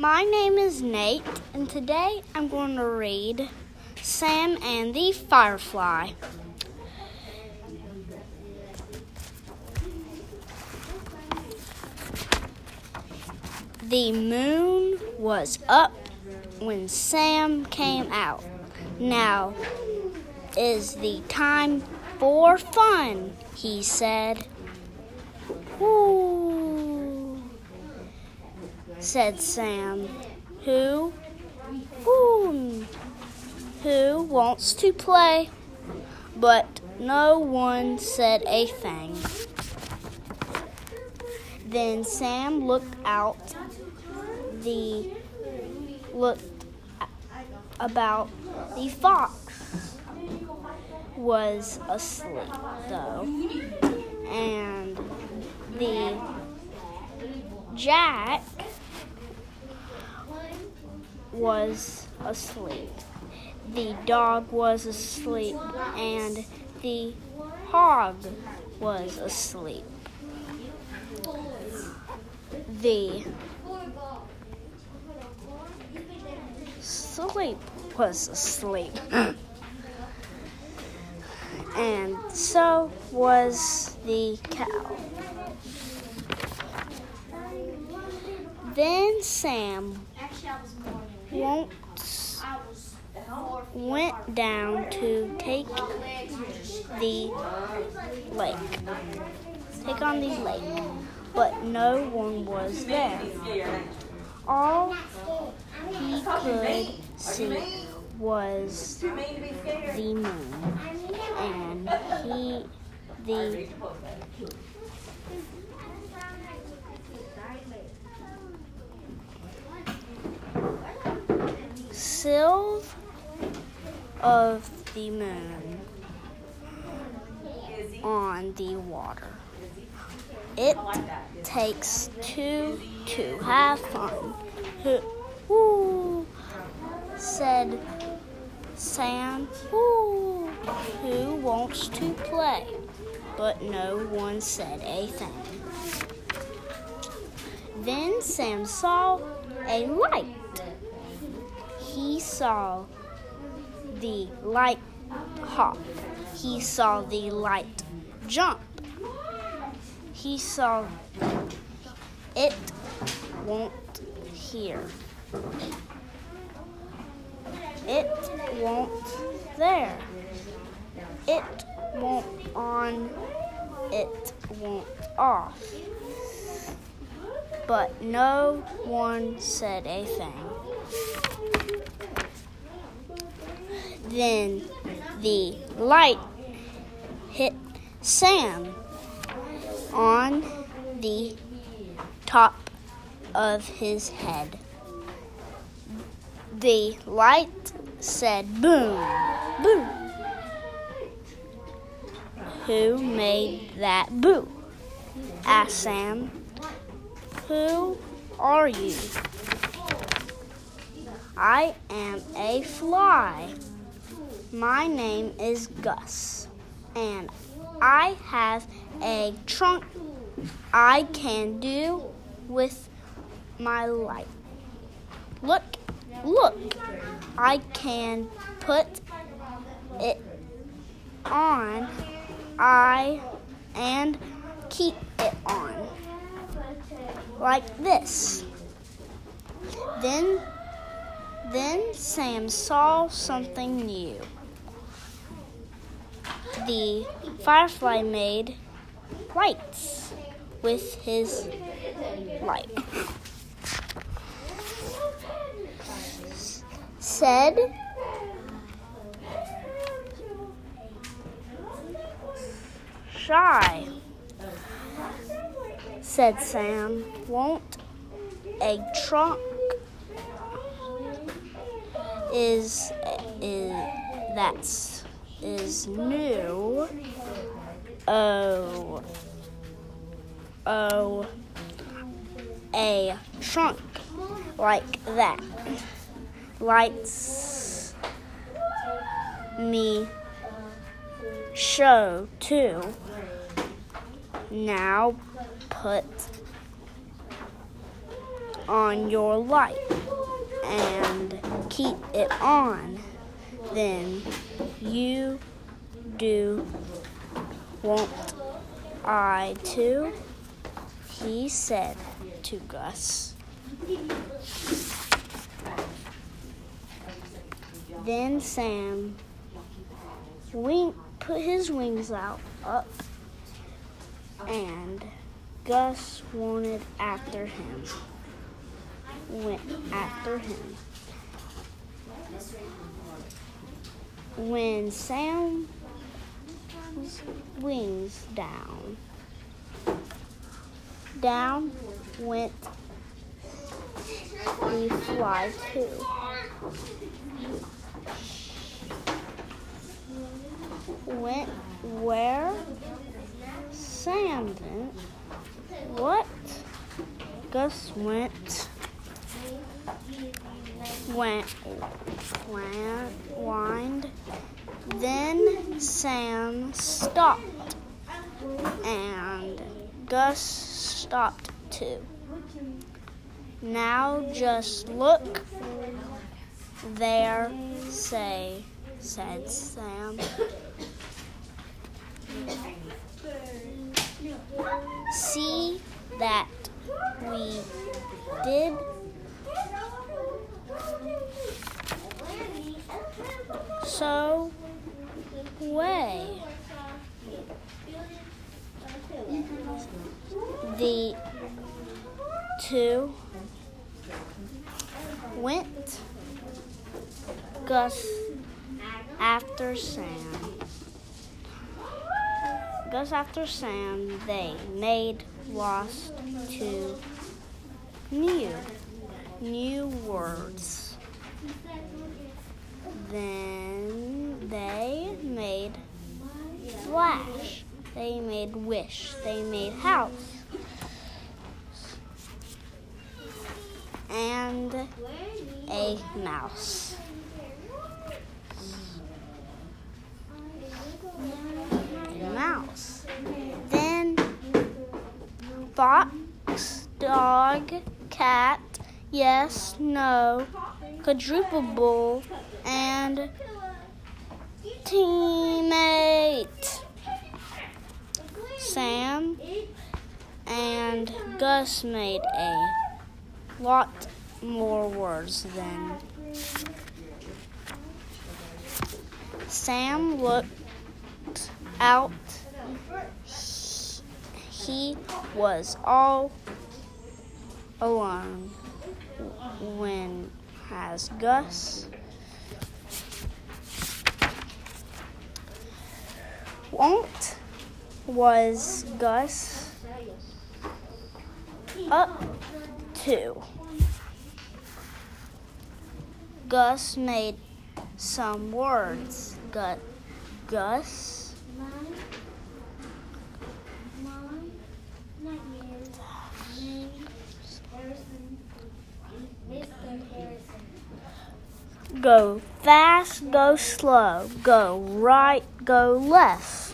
My name is Nate, and today I'm going to read Sam and the Firefly. The moon was up when Sam came out. Now is the time for fun, he said. Ooh, said Sam. Who? Ooh, who wants to play? But no one said a thing. Then Sam looked out the looked about the fox was asleep though and the jack was asleep the dog was asleep and the hog was asleep the sleep was asleep. and so was the cow. Then Sam went down to take the lake. Take on the lake. But no one was there. All he could see was the moon, and he the silver of the moon on the water. It takes two to have fun. Who said Sam, Who who wants to play? But no one said a thing. Then Sam saw a light. He saw the light hop. He saw the light jump. He saw it won't here. It won't there. It won't on. It won't off. But no one said a thing. Then the light hit Sam on the top of his head. The light said boom, boom. Who made that boo? asked Sam. Who are you? I am a fly. My name is Gus, and I have a trunk I can do with my light. Look, look, I can put it on I and keep it on like this. Then then Sam saw something new. The firefly made lights with his light. Said, Shy, said Sam. Won't a trunk is is that's is new. Oh, oh, a trunk like that lights me show too. Now put on your light and keep it on. Then you do won't I too? He said to Gus. Then Sam wing, put his wings out up and Gus wanted after him. Went after him. When Sam's wings down, down went the fly too. Went where Sam went. What? Gus went. Went. Went. Wind. Sam stopped. And Gus stopped too. Now just look there, say, said Sam. See that we did so way. The two went Gus after Sam. Gus after Sam, they made lost to new, new words. Then they made flash. They made wish. They made house. And a mouse. A mouse. Then fox, dog, cat, yes, no, quadruple bull, and teammate. Sam and Gus made a lot more words than Sam looked out. He was all alone when has Gus won't was Gus up to. Gus made some words. Gus, Gus go fast, go slow, go right, go left.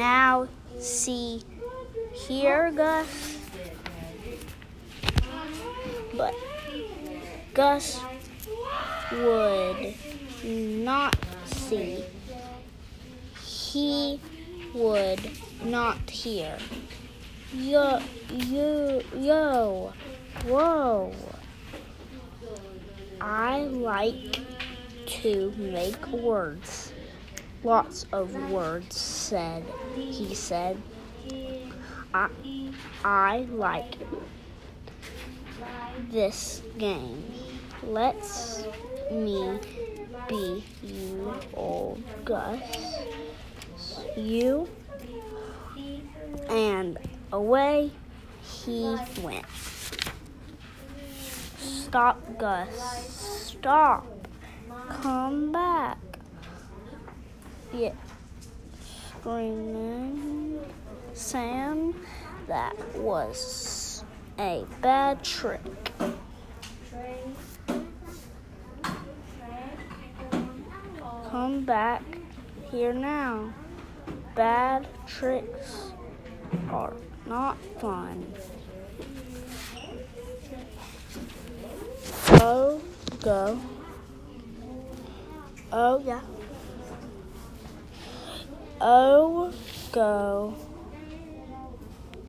Now see here, Gus. But Gus would not see. He would not hear. Yo, yo, yo, whoa. I like to make words. Lots of words, said he said. I, I like this game. Let's me be you, old Gus. You and away he went. Stop, Gus. Stop. Come back. Yeah. Screaming. Sam, that was a bad trick. Come back here now. Bad tricks are not fun. Oh, go. Oh, yeah. Oh, go.